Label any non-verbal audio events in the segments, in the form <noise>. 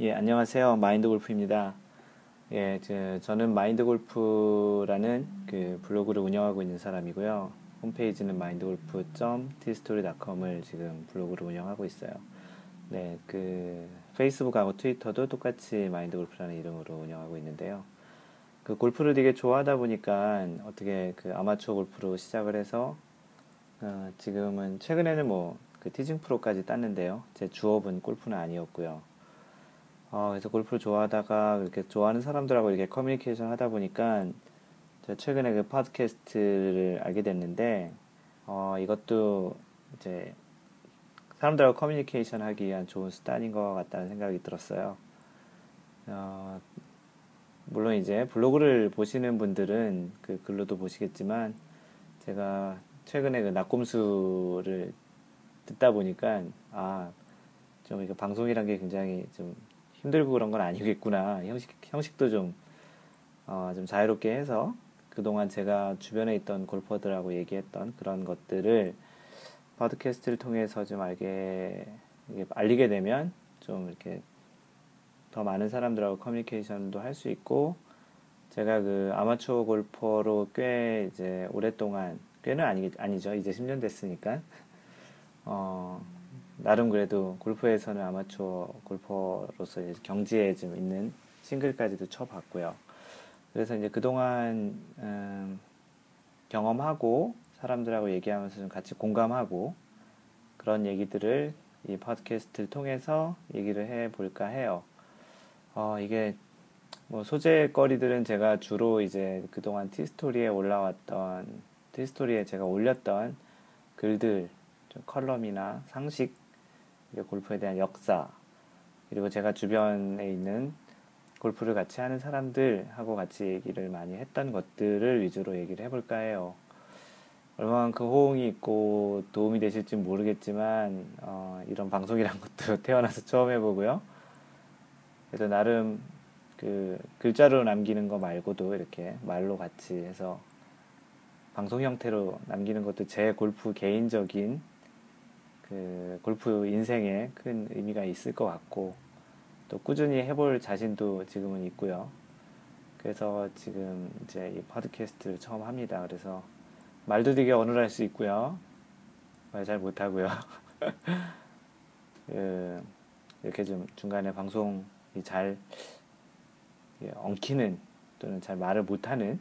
예, 안녕하세요. 마인드 골프입니다. 예, 저, 저는 마인드 골프라는 그 블로그를 운영하고 있는 사람이고요. 홈페이지는 mindgolf.tstory.com을 지금 블로그로 운영하고 있어요. 네, 그 페이스북하고 트위터도 똑같이 마인드 골프라는 이름으로 운영하고 있는데요. 그 골프를 되게 좋아하다 보니까 어떻게 그 아마추어 골프로 시작을 해서 어, 지금은 최근에는 뭐 그 티징 프로까지 땄는데요. 제 주업은 골프는 아니었고요. 어, 그래서 골프를 좋아하다가 이렇게 좋아하는 사람들하고 이렇게 커뮤니케이션 하다 보니까 제가 최근에 그 팟캐스트를 알게 됐는데 어, 이것도 이제 사람들하고 커뮤니케이션 하기 위한 좋은 수단인 것 같다는 생각이 들었어요. 어, 물론 이제 블로그를 보시는 분들은 그 글로도 보시겠지만 제가 최근에 그 낙곰수를 듣다 보니까 아, 좀 이거 방송이란 게 굉장히 좀 힘들고 그런 건 아니겠구나. 형식, 형식도 좀, 어, 좀 자유롭게 해서 그동안 제가 주변에 있던 골퍼들하고 얘기했던 그런 것들을 팟캐스트를 통해서 좀 알게, 알리게 되면 좀 이렇게 더 많은 사람들하고 커뮤니케이션도 할 수 있고, 제가 그 아마추어 골퍼로 꽤 이제 오랫동안, 꽤는 아니, 아니죠. 이제 10년 됐으니까. 어, 나름 그래도 골프에서는 아마추어 골퍼로서 경지에 좀 있는 싱글까지도 쳐봤고요. 그래서 이제 그동안 음, 경험하고 사람들하고 얘기하면서 좀 같이 공감하고 그런 얘기들을 이 팟캐스트를 통해서 얘기를 해 볼까 해요. 어, 이게 뭐 소재거리들은 제가 주로 이제 그동안 티스토리에 올라왔던 티스토리에 제가 올렸던 글들, 컬럼이나 상식 골프에 대한 역사, 그리고 제가 주변에 있는 골프를 같이 하는 사람들하고 같이 얘기를 많이 했던 것들을 위주로 얘기를 해볼까 해요. 얼마만큼 호응이 있고 도움이 되실지 모르겠지만, 어, 이런 방송이란 <laughs> 것도 태어나서 처음 해보고요. 그래서 나름 그 글자로 남기는 거 말고도 이렇게 말로 같이 해서 방송 형태로 남기는 것도 제 골프 개인적인 그 골프 인생에 큰 의미가 있을 것 같고 또 꾸준히 해볼 자신도 지금은 있고요. 그래서 지금 이제 이 팟캐스트를 처음 합니다. 그래서 말도 되게 어눌할 수 있고요. 말 잘 못하고요. 그 <laughs> 이렇게 좀 중간에 방송이 잘 엉키는 또는 잘 말을 못하는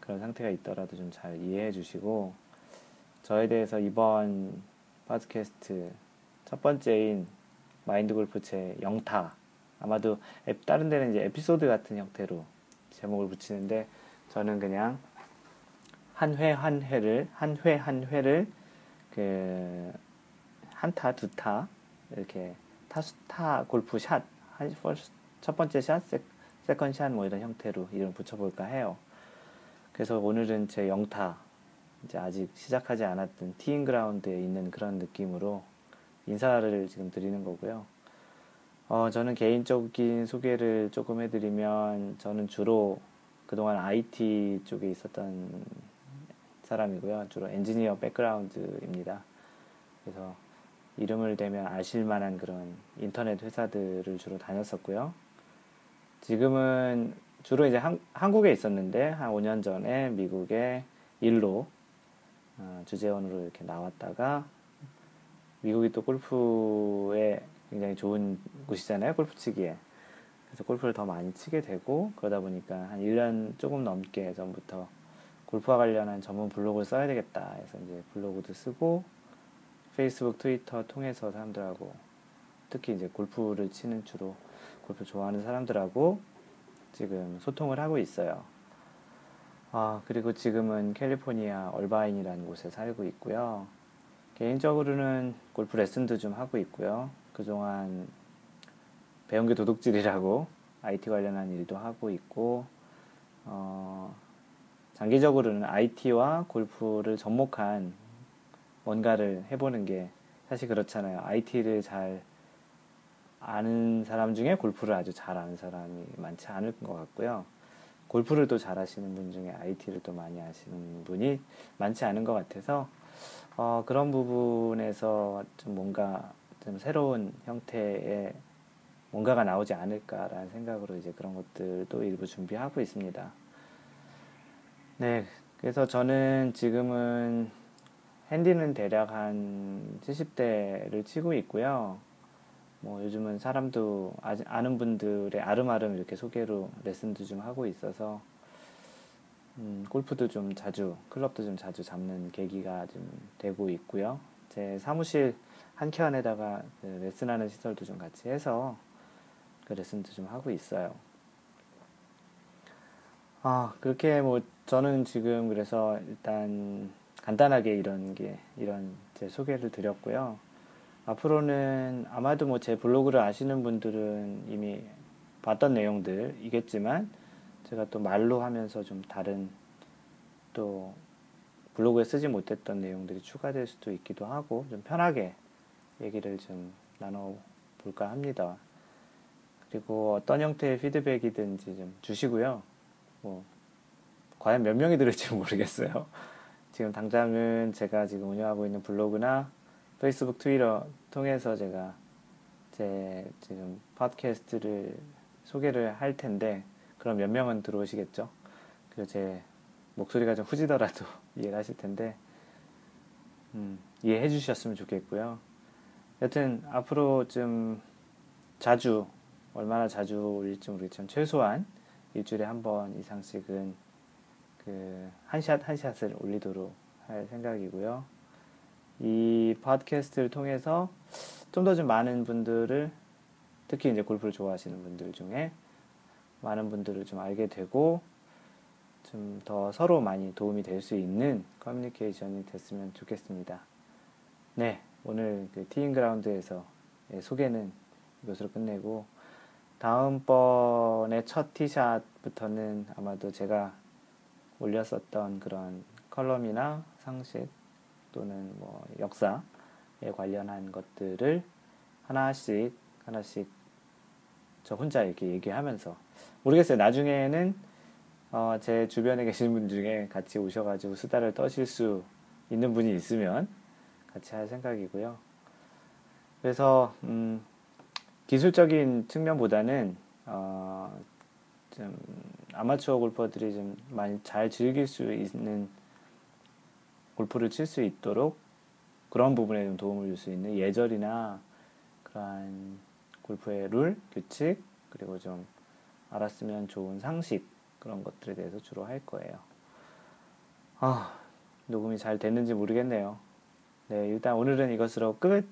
그런 상태가 있더라도 좀 잘 이해해 주시고 저에 대해서 이번 팟캐스트 첫 번째인 마인드 골프 제 영타 아마도 다른 데는 이제 에피소드 같은 형태로 제목을 붙이는데 저는 그냥 한 회 한 회를 한 회 한 회를 그 한타 두 타 이렇게 타수타 골프 샷 한, 첫 번째 샷 세, second shot 뭐 이런 형태로 이름 붙여볼까 해요. 그래서 오늘은 제 영타 이제 아직 시작하지 않았던 teeing ground에 있는 그런 느낌으로 인사를 지금 드리는 거고요. 어, 저는 개인적인 소개를 조금 해드리면 저는 주로 그동안 IT 쪽에 있었던 사람이고요. 주로 엔지니어 background입니다. 그래서 이름을 대면 아실 만한 그런 인터넷 회사들을 주로 다녔었고요. 지금은 주로 이제 한, 한국에 있었는데 한 5년 전에 미국에 일로 어, 주재원으로 이렇게 나왔다가 미국이 또 골프에 굉장히 좋은 곳이잖아요. 골프 치기에. 그래서 골프를 더 많이 치게 되고 그러다 보니까 한 1년 조금 넘게 전부터 골프와 관련한 전문 블로그를 써야 되겠다 해서 이제 블로그도 쓰고 페이스북, 트위터 통해서 사람들하고 특히 이제 골프를 치는 주로 골프 좋아하는 사람들하고 지금 소통을 하고 있어요. 아, 그리고 지금은 캘리포니아 얼바인이라는 곳에 살고 있고요. 개인적으로는 골프 레슨도 좀 하고 있고요. 그동안 배운 게 도둑질이라고 <laughs> IT 관련한 일도 하고 있고, 어, 장기적으로는 IT와 골프를 접목한 뭔가를 해보는 게 사실 그렇잖아요. IT를 잘 아는 사람 중에 골프를 아주 잘 아는 사람이 많지 않을 것 같고요. 골프를 또 잘하시는 분 중에 IT를 또 많이 아시는 분이 많지 않은 것 같아서 어, 그런 부분에서 좀 뭔가 좀 새로운 형태의 뭔가가 나오지 않을까라는 생각으로 이제 그런 것들도 일부 준비하고 있습니다. 네, 그래서 저는 지금은 핸디는 대략 한 70대를 치고 있고요. 뭐 요즘은 사람도 아는 분들의 아름아름 이렇게 소개로 레슨도 좀 하고 있어서 음, 골프도 좀 자주 클럽도 좀 자주 잡는 계기가 좀 되고 있고요. 제 사무실 한켠에다가 그 레슨하는 시설도 좀 같이 해서 그 레슨도 좀 하고 있어요. 아 그렇게 뭐 저는 지금 그래서 일단 간단하게 이런 게 이런 제 소개를 드렸고요. 앞으로는 아마도 뭐 제 블로그를 아시는 분들은 이미 봤던 내용들이겠지만 제가 또 말로 하면서 좀 다른 또 블로그에 쓰지 못했던 내용들이 추가될 수도 있기도 하고 좀 편하게 얘기를 좀 나눠볼까 합니다. 그리고 어떤 형태의 피드백이든지 좀 주시고요. 뭐 과연 몇 명이 들을지 <laughs> 모르겠어요. 지금 당장은 제가 지금 운영하고 있는 블로그나 페이스북, 트위터 통해서 제가 제 지금 팟캐스트를 소개를 할 텐데 그럼 몇 명은 들어오시겠죠? 그리고 제 목소리가 좀 후지더라도 <laughs> 이해를 하실 텐데 음, 이해해 주셨으면 좋겠고요. 여튼 앞으로 좀 자주 얼마나 자주 올릴지 모르겠지만 최소한 일주일에 한 번 이상씩은 그 한 샷 한 샷을 올리도록 할 생각이고요. 이 팟캐스트를 통해서 좀더좀 많은 분들을 특히 이제 골프를 좋아하시는 분들 중에 많은 분들을 좀 알게 되고 좀 더 서로 많이 도움이 될 수 있는 커뮤니케이션이 됐으면 좋겠습니다. 네, 오늘 그 teeing ground에서 소개는 이것으로 끝내고 다음번에 첫 티샷부터는 아마도 제가 올렸었던 그런 칼럼이나 상식 또는 뭐 역사에 관련한 것들을 하나씩 하나씩 저 혼자 이렇게 얘기하면서 모르겠어요. 나중에는 어, 제 주변에 계신 분 중에 같이 오셔가지고 수다를 떠실 수 있는 분이 있으면 같이 할 생각이고요. 그래서 음, 기술적인 측면보다는 어, 좀 아마추어 골퍼들이 좀 많이 잘 즐길 수 있는 골프를 칠 수 있도록 그런 부분에 좀 도움을 줄 수 있는 예절이나 그러한 골프의 룰, 규칙, 그리고 좀 알았으면 좋은 상식 그런 것들에 대해서 주로 할 거예요. 아, 녹음이 잘 됐는지 모르겠네요. 네, 일단 오늘은 이것으로 끝.